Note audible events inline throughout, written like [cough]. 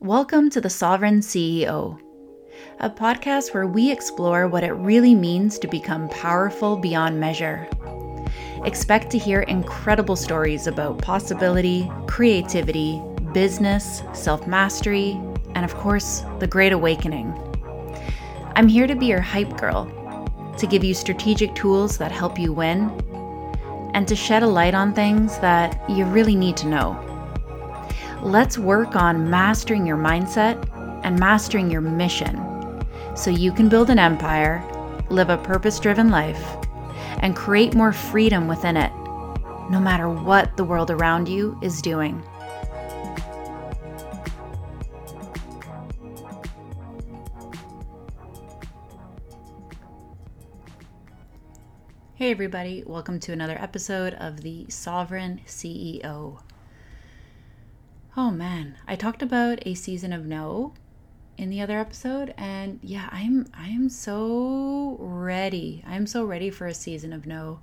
Welcome to the Sovereign CEO, a podcast where we explore what it really means to become powerful beyond measure. Expect to hear incredible stories about possibility, creativity, business, self mastery, and of course, the Great Awakening. I'm here to be your hype girl, to give you strategic tools that help you win, and to shed a light on things that you really need to know. Let's work on mastering your mindset and mastering your mission so you can build an empire, live a purpose driven life, and create more freedom within it, no matter what the world around you is doing. Hey, everybody, welcome to another episode of the Sovereign CEO. Oh man, I talked about a season of no in the other episode and yeah, I'm I am so ready. I'm so ready for a season of no.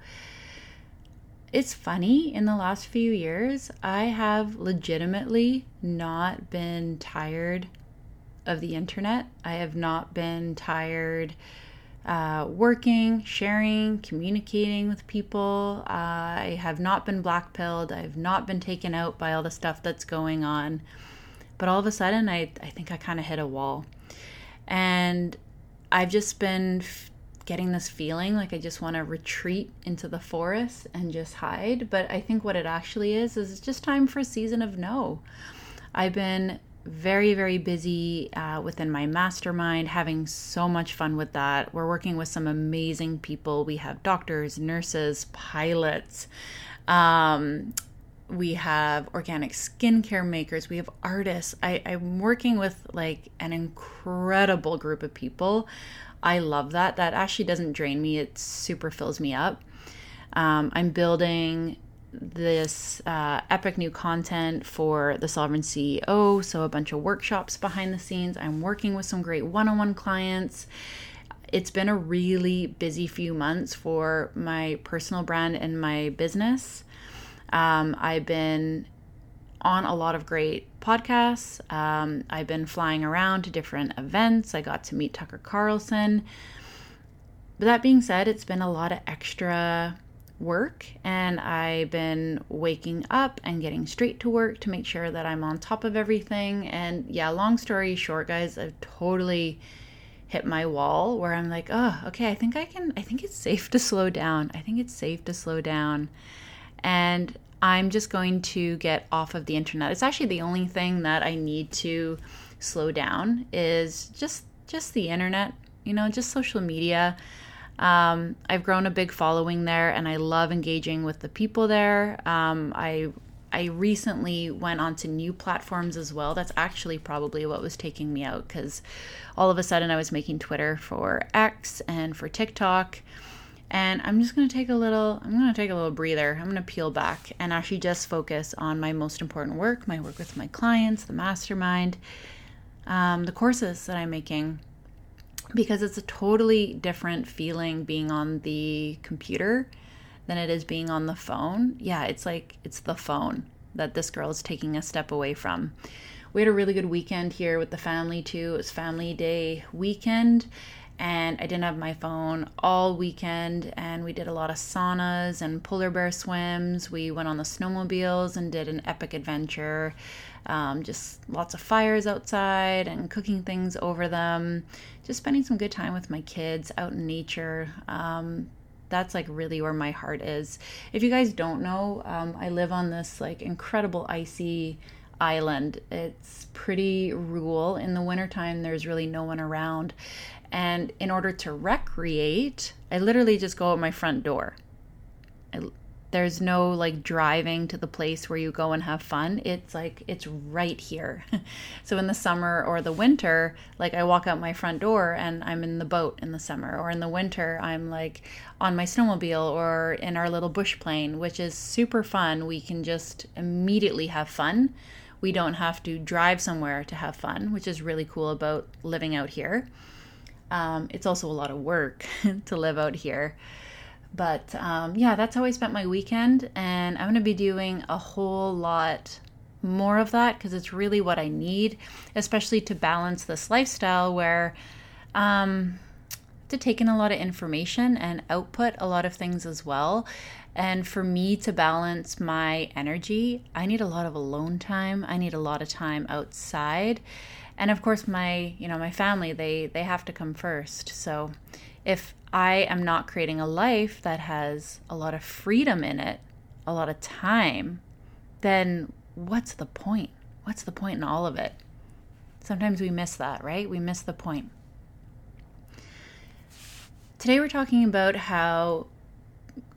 It's funny, in the last few years, I have legitimately not been tired of the internet. I have not been tired uh, working, sharing, communicating with people. Uh, I have not been blackpilled. I've not been taken out by all the stuff that's going on. But all of a sudden, I, I think I kind of hit a wall. And I've just been f- getting this feeling like I just want to retreat into the forest and just hide. But I think what it actually is, is it's just time for a season of no. I've been very, very busy uh, within my mastermind, having so much fun with that. We're working with some amazing people. We have doctors, nurses, pilots. Um, we have organic skincare makers. We have artists. I, I'm working with like an incredible group of people. I love that. That actually doesn't drain me, it super fills me up. Um, I'm building this uh, epic new content for the Sovereign CEO. So, a bunch of workshops behind the scenes. I'm working with some great one on one clients. It's been a really busy few months for my personal brand and my business. Um, I've been on a lot of great podcasts. Um, I've been flying around to different events. I got to meet Tucker Carlson. But that being said, it's been a lot of extra work and I've been waking up and getting straight to work to make sure that I'm on top of everything. And yeah, long story short, guys, I've totally hit my wall where I'm like, oh, okay, I think I can, I think it's safe to slow down. I think it's safe to slow down. And I'm just going to get off of the internet. It's actually the only thing that I need to slow down is just just the internet, you know, just social media. Um, I've grown a big following there, and I love engaging with the people there. Um, I I recently went onto new platforms as well. That's actually probably what was taking me out because all of a sudden I was making Twitter for X and for TikTok. And I'm just to take a little I'm to take a little breather. I'm to peel back and actually just focus on my most important work, my work with my clients, the mastermind, um, the courses that I'm making because it's a totally different feeling being on the computer than it is being on the phone. Yeah, it's like it's the phone that this girl is taking a step away from. We had a really good weekend here with the family too. It was family day weekend and I didn't have my phone all weekend and we did a lot of saunas and polar bear swims. We went on the snowmobiles and did an epic adventure. Um, just lots of fires outside and cooking things over them. Just spending some good time with my kids out in nature. Um, that's like really where my heart is. If you guys don't know, um, I live on this like incredible icy island. It's pretty rural. In the wintertime, there's really no one around. And in order to recreate, I literally just go out my front door. I, there's no like driving to the place where you go and have fun. It's like it's right here. [laughs] so in the summer or the winter, like I walk out my front door and I'm in the boat in the summer, or in the winter, I'm like on my snowmobile or in our little bush plane, which is super fun. We can just immediately have fun. We don't have to drive somewhere to have fun, which is really cool about living out here. Um, it's also a lot of work [laughs] to live out here. But um, yeah, that's how I spent my weekend. And I'm going to be doing a whole lot more of that because it's really what I need, especially to balance this lifestyle where um, to take in a lot of information and output a lot of things as well. And for me to balance my energy, I need a lot of alone time. I need a lot of time outside. And of course my, you know, my family, they they have to come first. So if I am not creating a life that has a lot of freedom in it, a lot of time, then what's the point? What's the point in all of it? Sometimes we miss that, right? We miss the point. Today we're talking about how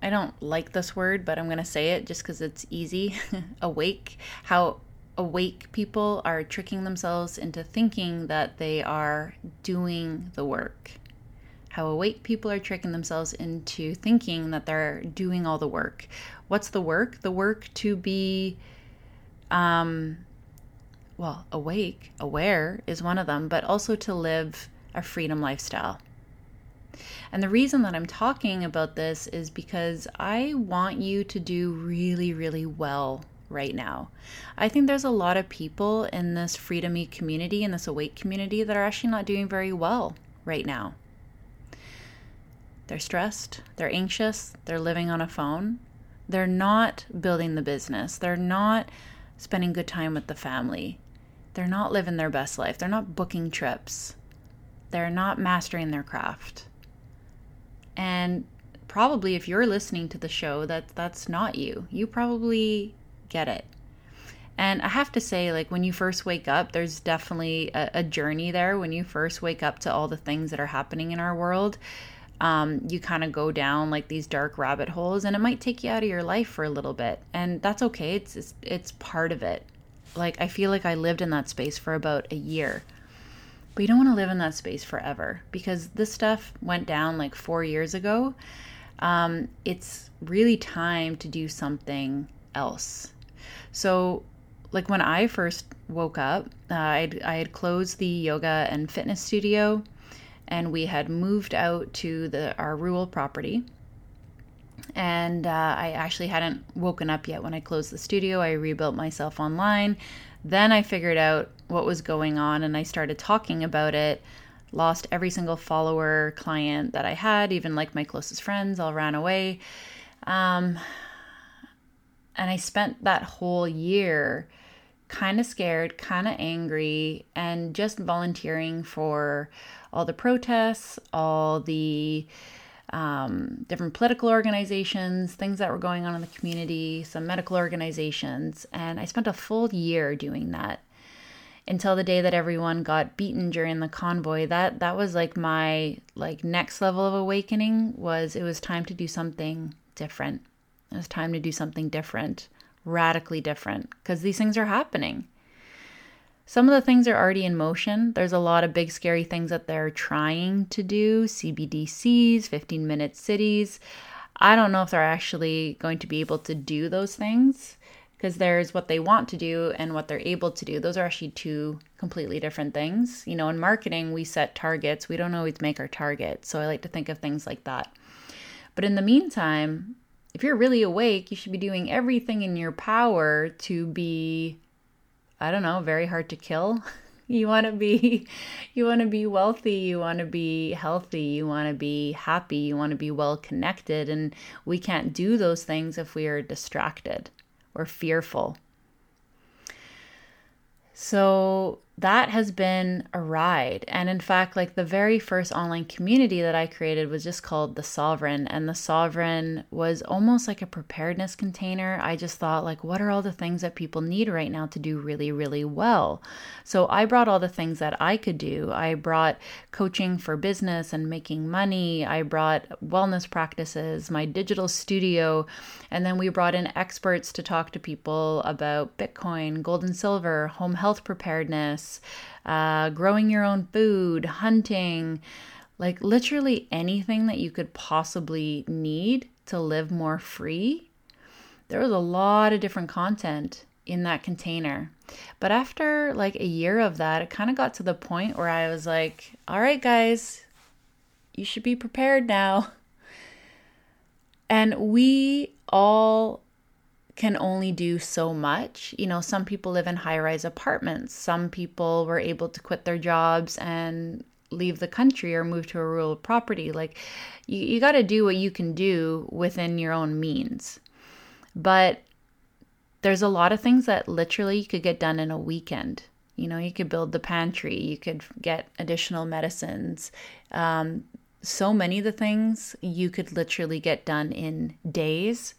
I don't like this word, but I'm going to say it just because it's easy [laughs] awake. How awake people are tricking themselves into thinking that they are doing the work. How awake people are tricking themselves into thinking that they're doing all the work. What's the work? The work to be um, well, awake, aware is one of them, but also to live a freedom lifestyle. And the reason that I'm talking about this is because I want you to do really, really well right now. I think there's a lot of people in this freedomy community, in this awake community, that are actually not doing very well right now. They're stressed, they're anxious, they're living on a phone, they're not building the business, they're not spending good time with the family. They're not living their best life. They're not booking trips. They're not mastering their craft. And probably if you're listening to the show that that's not you. You probably get it. And I have to say, like, when you first wake up, there's definitely a, a, journey there. When you first wake up to all the things that are happening in our world, um, you kind of go down like these dark rabbit holes and it might take you out of your life for a little bit and that's okay. It's, it's it's part of it. Like i feel like i lived in that space for about a year. But you don't want to live in that space forever because this stuff went down like four years ago. Um, it's really time to do something else so like when i first woke up uh, I'd, i had closed the yoga and fitness studio and we had moved out to the our rural property. And uh, I actually hadn't woken up yet when I closed the studio. I rebuilt myself online. Then I figured out what was going on and I started talking about it. Lost every single follower, client that I had, even like my closest friends, all ran away. Um, and I spent that whole year kind of scared, kind of angry, and just volunteering for all the protests, all the um, different political organizations, things that were going on in the community, some medical organizations. And I spent a full year doing that until the day that everyone got beaten during the convoy that that was like my like next level of awakening was it was time to do something different it was time to do something different radically different because these things are happening some of the things are already in motion. There's a lot of big, scary things that they're trying to do CBDCs, 15 minute cities. I don't know if they're actually going to be able to do those things because there's what they want to do and what they're able to do. Those are actually two completely different things. You know, in marketing, we set targets, we don't always make our targets. So I like to think of things like that. But in the meantime, if you're really awake, you should be doing everything in your power to be I don't know, very hard to kill. [laughs] you want to be [laughs] you want to be wealthy, you want to be healthy, you want to be happy, you want to be well connected and we can't do those things if we are distracted or fearful. So that has been a ride. And in fact, like the very first online community that I created was just called The Sovereign. And The Sovereign was almost like a preparedness container. I just thought, like, what are all the things that people need right now to do really, really well? So I brought all the things that I could do. I brought coaching for business and making money. I brought wellness practices, my digital studio. And then we brought in experts to talk to people about Bitcoin, gold and silver, home health preparedness uh, growing your own food, hunting, like literally anything that you could possibly need to live more free. There was a lot of different content in that container. But after like a year of that, it kind of got to the point where I was like, all right, guys, you should be prepared now. And we all can only do so much. You know, some people live in high rise apartments, some people were able to quit their jobs and leave the country or move to a rural property. Like, you, you got to do what you can do within your own means. But there's a lot of things that literally you could get done in a weekend. You know, you could build the pantry, you could get additional medicines. Um, so many of the things you could literally get done in days.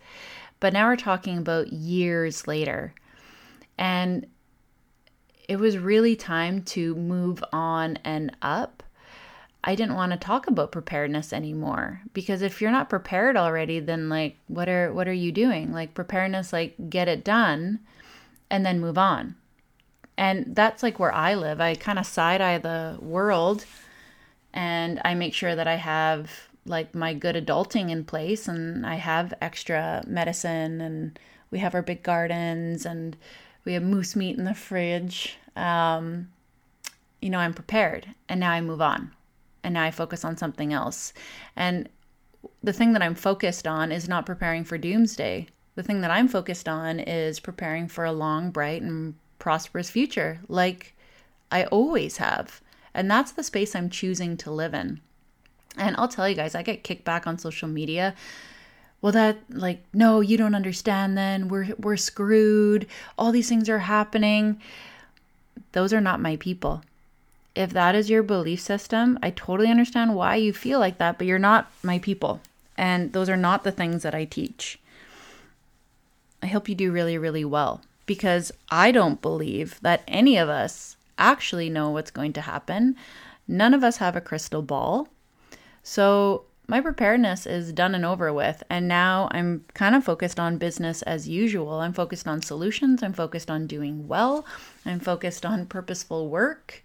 But now we're talking about years later. And it was really time to move on and up. I didn't want to talk about preparedness anymore because if you're not prepared already then like what are what are you doing? Like preparedness like get it done and then move on. And that's like where I live. I kind of side eye the world and I make sure that I have like my good adulting in place and I have extra medicine and we have our big gardens and we have moose meat in the fridge. Um, you know, I'm prepared and now I move on and now I focus on something else. And the thing that I'm focused on is not preparing for doomsday. The thing that I'm focused on is preparing for a long, bright, and prosperous future, like I always have. And that's the space I'm choosing to live in. And I'll tell you guys, I get kicked back on social media. Well, that like no, you don't understand then. We're we're screwed. All these things are happening. Those are not my people if that is your belief system, I totally understand why you feel like that, but you're not my people. And those are not the things that I teach. I hope you do really, really well because I don't believe that any of us actually know what's going to happen. None of us have a crystal ball. So my preparedness is done and over with. And now I'm kind of focused on business as usual. I'm focused on solutions. I'm focused on doing well. I'm focused on purposeful work.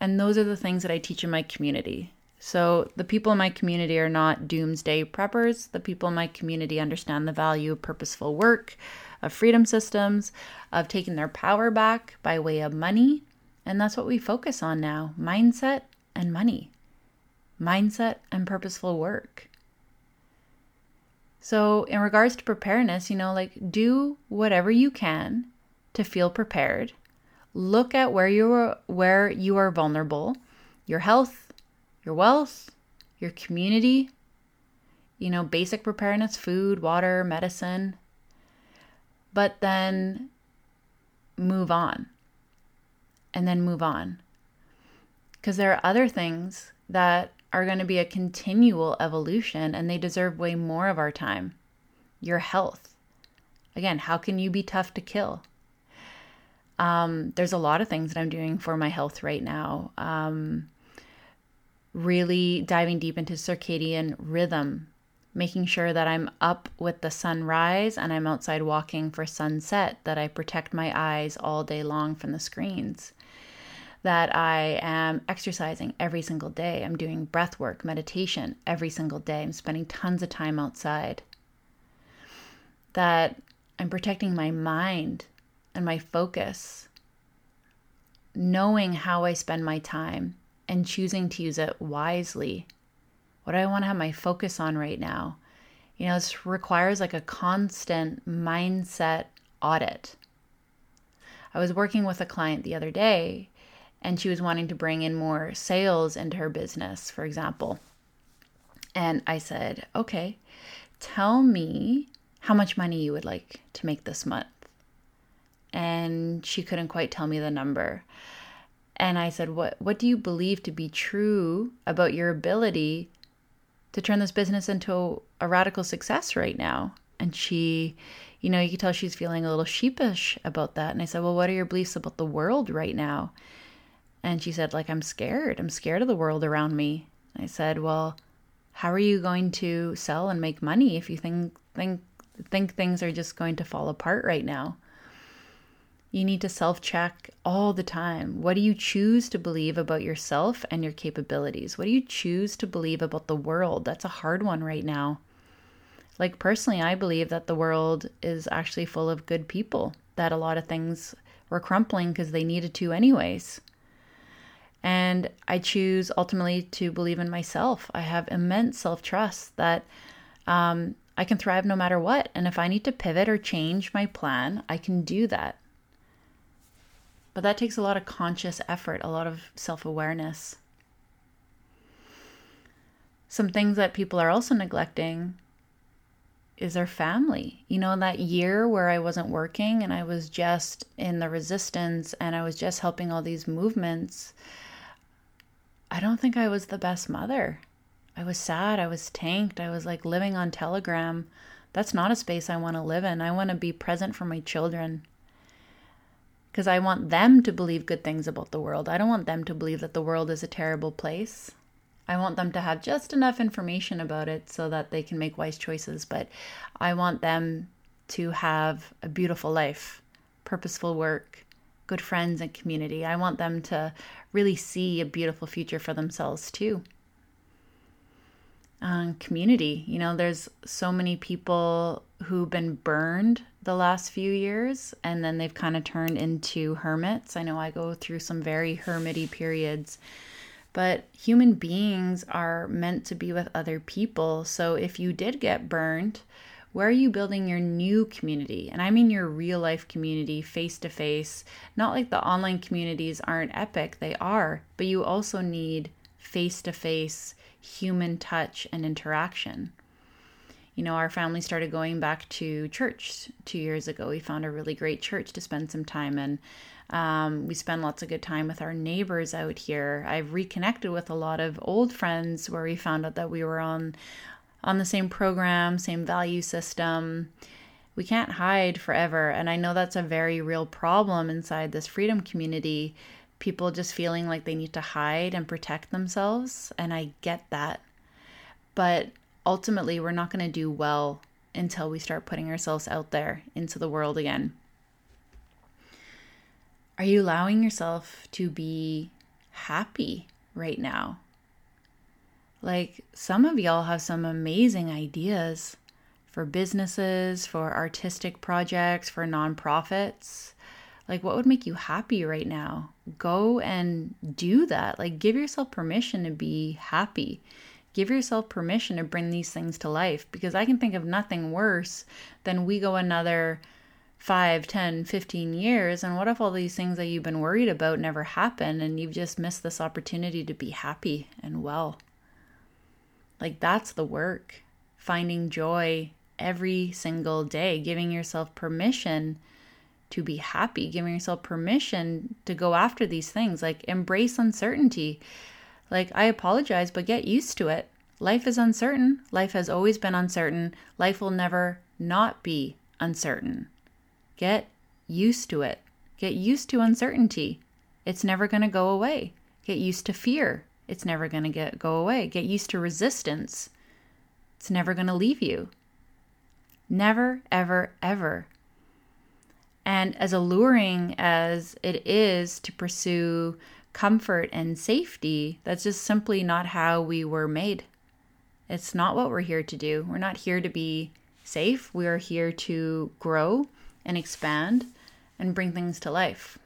And those are the things that I teach in my community. So the people in my community are not doomsday preppers. The people in my community understand the value of purposeful work, of freedom systems, of taking their power back by way of money. And that's what we focus on now mindset and money, mindset and purposeful work. So, in regards to preparedness, you know, like do whatever you can to feel prepared Look at where you are where you are vulnerable, your health, your wealth, your community, you know, basic preparedness, food, water, medicine. But then move on. And then move on. Because there are other things that are going to be a continual evolution and they deserve way more of our time. Your health. Again, how can you be tough to kill? Um, there's a lot of things that I'm doing for my health right now. Um, really diving deep into circadian rhythm, making sure that I'm up with the sunrise and I'm outside walking for sunset, that I protect my eyes all day long from the screens, that I am exercising every single day. I'm doing breath work, meditation every single day. I'm spending tons of time outside. That I'm protecting my mind and my focus, knowing how I spend my time and choosing to use it wisely. What do I want to have my focus on right now? You know, this requires like a constant mindset audit. I was working with a client the other day and she was wanting to bring in more sales into her business, for example. And I said, okay, tell me how much money you would like to make this month and she couldn't quite tell me the number. And I said, "What what do you believe to be true about your ability to turn this business into a radical success right now?" And she, you know, you could tell she's feeling a little sheepish about that. And I said, "Well, what are your beliefs about the world right now?" And she said, "Like I'm scared. I'm scared of the world around me." I said, "Well, how are you going to sell and make money if you think think think things are just going to fall apart right now?" You need to self check all the time. What do you choose to believe about yourself and your capabilities? What do you choose to believe about the world? That's a hard one right now. Like, personally, I believe that the world is actually full of good people, that a lot of things were crumpling because they needed to, anyways. And I choose ultimately to believe in myself. I have immense self trust that um, I can thrive no matter what. And if I need to pivot or change my plan, I can do that. But that takes a lot of conscious effort, a lot of self awareness. Some things that people are also neglecting is their family. You know, that year where I wasn't working and I was just in the resistance and I was just helping all these movements, I don't think I was the best mother. I was sad. I was tanked. I was like living on Telegram. That's not a space I want to live in. I want to be present for my children because I want them to believe good things about the world. I don't want them to believe that the world is a terrible place. I want them to have just enough information about it so that they can make wise choices, but I want them to have a beautiful life, purposeful work, good friends and community. I want them to really see a beautiful future for themselves too um, community. You know, there's so many people who've been burned the last few years and then they've kind of turned into hermits. I know I go through some very hermity periods, but human beings are meant to be with other people. So if you did get burned, where are you building your new community? And I mean your real life community, face to face. Not like the online communities aren't epic, they are, but you also need face to face human touch and interaction. You know, our family started going back to church two years ago. We found a really great church to spend some time in. Um, we spend lots of good time with our neighbors out here. I've reconnected with a lot of old friends where we found out that we were on on the same program, same value system. We can't hide forever, and I know that's a very real problem inside this freedom community people just feeling like they need to hide and protect themselves. And I get that. But ultimately, we're not going to do well until we start putting ourselves out there into the world again. Are you allowing yourself to be happy right now? Like, some of y'all have some amazing ideas for businesses, for artistic projects, for nonprofits. Like, what would make you happy right now? Go and do that. Like, give yourself permission to be happy. Give yourself permission to bring these things to life because I can think of nothing worse than we go another 5, 10, 15 years. And what if all these things that you've been worried about never happen and you've just missed this opportunity to be happy and well? Like, that's the work. Finding joy every single day, giving yourself permission to be happy, giving yourself permission to go after these things, like embrace uncertainty. Like, I apologize, but get used to it. Life is uncertain. Life has always been uncertain. Life will never not be uncertain. Get used to it. Get used to uncertainty. It's never going to go away. Get used to fear. It's never going to get go away. Get used to resistance. It's never going to leave you. Never ever ever and as alluring as it is to pursue comfort and safety, that's just simply not how we were made. It's not what we're here to do. We're not here to be safe. We are here to grow and expand and bring things to life.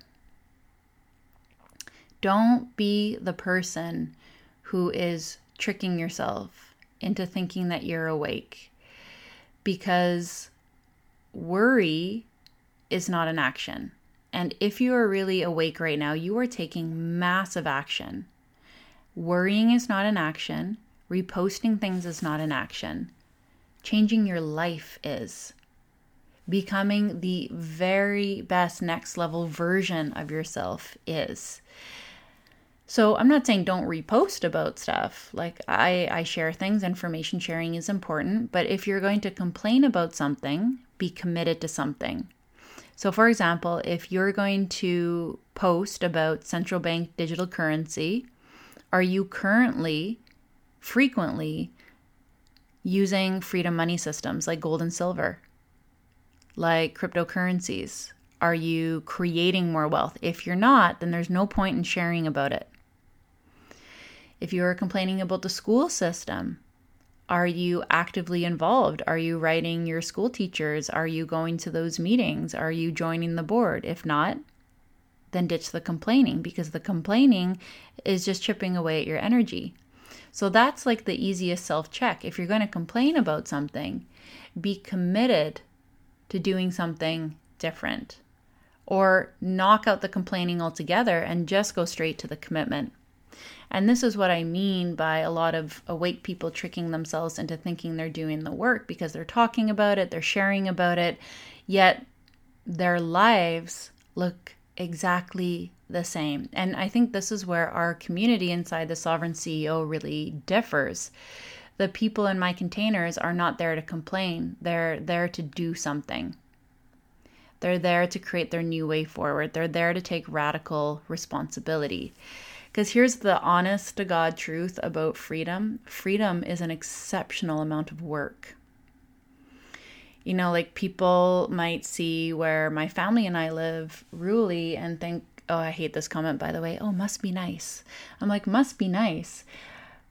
Don't be the person who is tricking yourself into thinking that you're awake because worry is not an action. And if you are really awake right now, you are taking massive action. Worrying is not an action. Reposting things is not an action. Changing your life is. Becoming the very best next level version of yourself is. So I'm not saying don't repost about stuff. Like I, I share things, information sharing is important. But if you're going to complain about something, be committed to something. So, for example, if you're going to post about central bank digital currency, are you currently frequently using freedom money systems like gold and silver, like cryptocurrencies? Are you creating more wealth? If you're not, then there's no point in sharing about it. If you are complaining about the school system, are you actively involved? Are you writing your school teachers? Are you going to those meetings? Are you joining the board? If not, then ditch the complaining because the complaining is just chipping away at your energy. So that's like the easiest self check. If you're going to complain about something, be committed to doing something different or knock out the complaining altogether and just go straight to the commitment. And this is what I mean by a lot of awake people tricking themselves into thinking they're doing the work because they're talking about it, they're sharing about it, yet their lives look exactly the same. And I think this is where our community inside the Sovereign CEO really differs. The people in my containers are not there to complain, they're there to do something. They're there to create their new way forward. They're there to take radical responsibility. Because here's the honest to God truth about freedom freedom is an exceptional amount of work. You know, like people might see where my family and I live rurally and think, oh, I hate this comment, by the way. Oh, must be nice. I'm like, must be nice.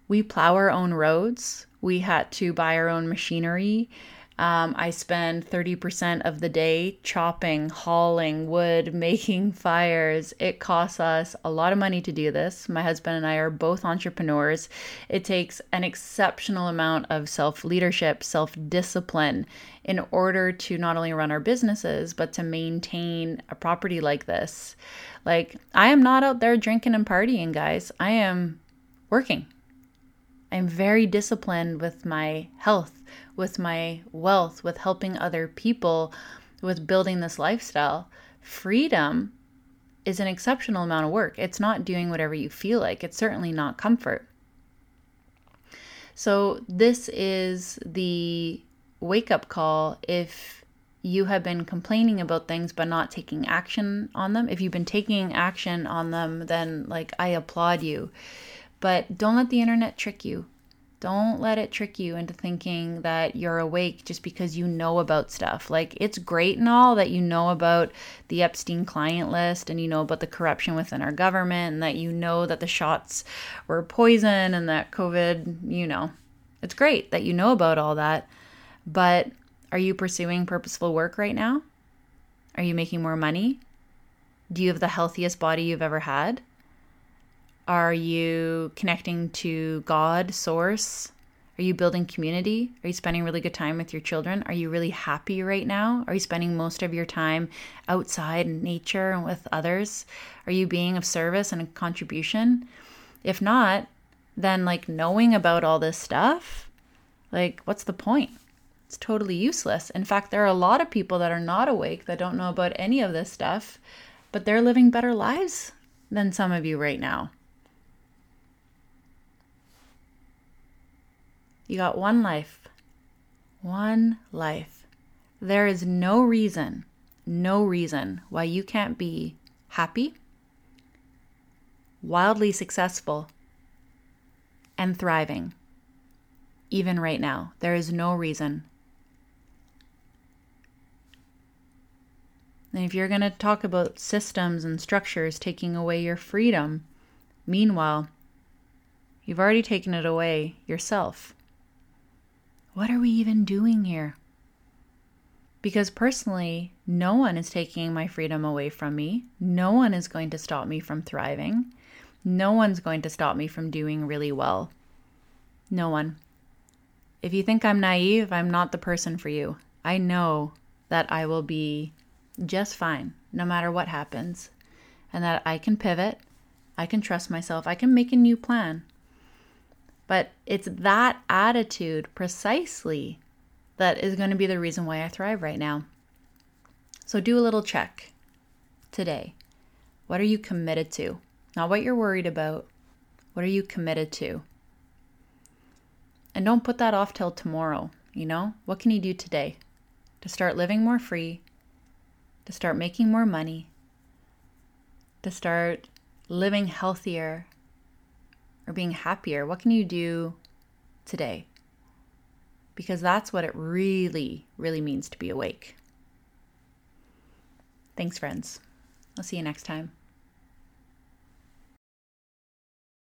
We plow our own roads. We had to buy our own machinery. Um, I spend 30% of the day chopping, hauling wood, [laughs] making fires. It costs us a lot of money to do this. My husband and I are both entrepreneurs. It takes an exceptional amount of self leadership, self discipline in order to not only run our businesses, but to maintain a property like this. Like, I am not out there drinking and partying, guys. I am working. I'm very disciplined with my health, with my wealth, with helping other people, with building this lifestyle. Freedom is an exceptional amount of work. It's not doing whatever you feel like, it's certainly not comfort. So, this is the wake up call if you have been complaining about things but not taking action on them. If you've been taking action on them, then like I applaud you. But don't let the internet trick you. Don't let it trick you into thinking that you're awake just because you know about stuff. Like, it's great and all that you know about the Epstein client list and you know about the corruption within our government and that you know that the shots were poison and that COVID, you know, it's great that you know about all that. But are you pursuing purposeful work right now? Are you making more money? Do you have the healthiest body you've ever had? Are you connecting to God, Source? Are you building community? Are you spending really good time with your children? Are you really happy right now? Are you spending most of your time outside in nature and with others? Are you being of service and a contribution? If not, then like knowing about all this stuff, like what's the point? It's totally useless. In fact, there are a lot of people that are not awake that don't know about any of this stuff, but they're living better lives than some of you right now. You got one life. One life. There is no reason, no reason why you can't be happy, wildly successful, and thriving. Even right now, there is no reason. And if you're going to talk about systems and structures taking away your freedom, meanwhile, you've already taken it away yourself. What are we even doing here? Because personally, no one is taking my freedom away from me. No one is going to stop me from thriving. No one's going to stop me from doing really well. No one. If you think I'm naive, I'm not the person for you. I know that I will be just fine no matter what happens, and that I can pivot, I can trust myself, I can make a new plan. But it's that attitude precisely that is going to be the reason why I thrive right now. So do a little check today. What are you committed to? Not what you're worried about. What are you committed to? And don't put that off till tomorrow. You know, what can you do today to start living more free, to start making more money, to start living healthier, or being happier? What can you do today? Because that's what it really, really means to be awake. Thanks, friends. I'll see you next time.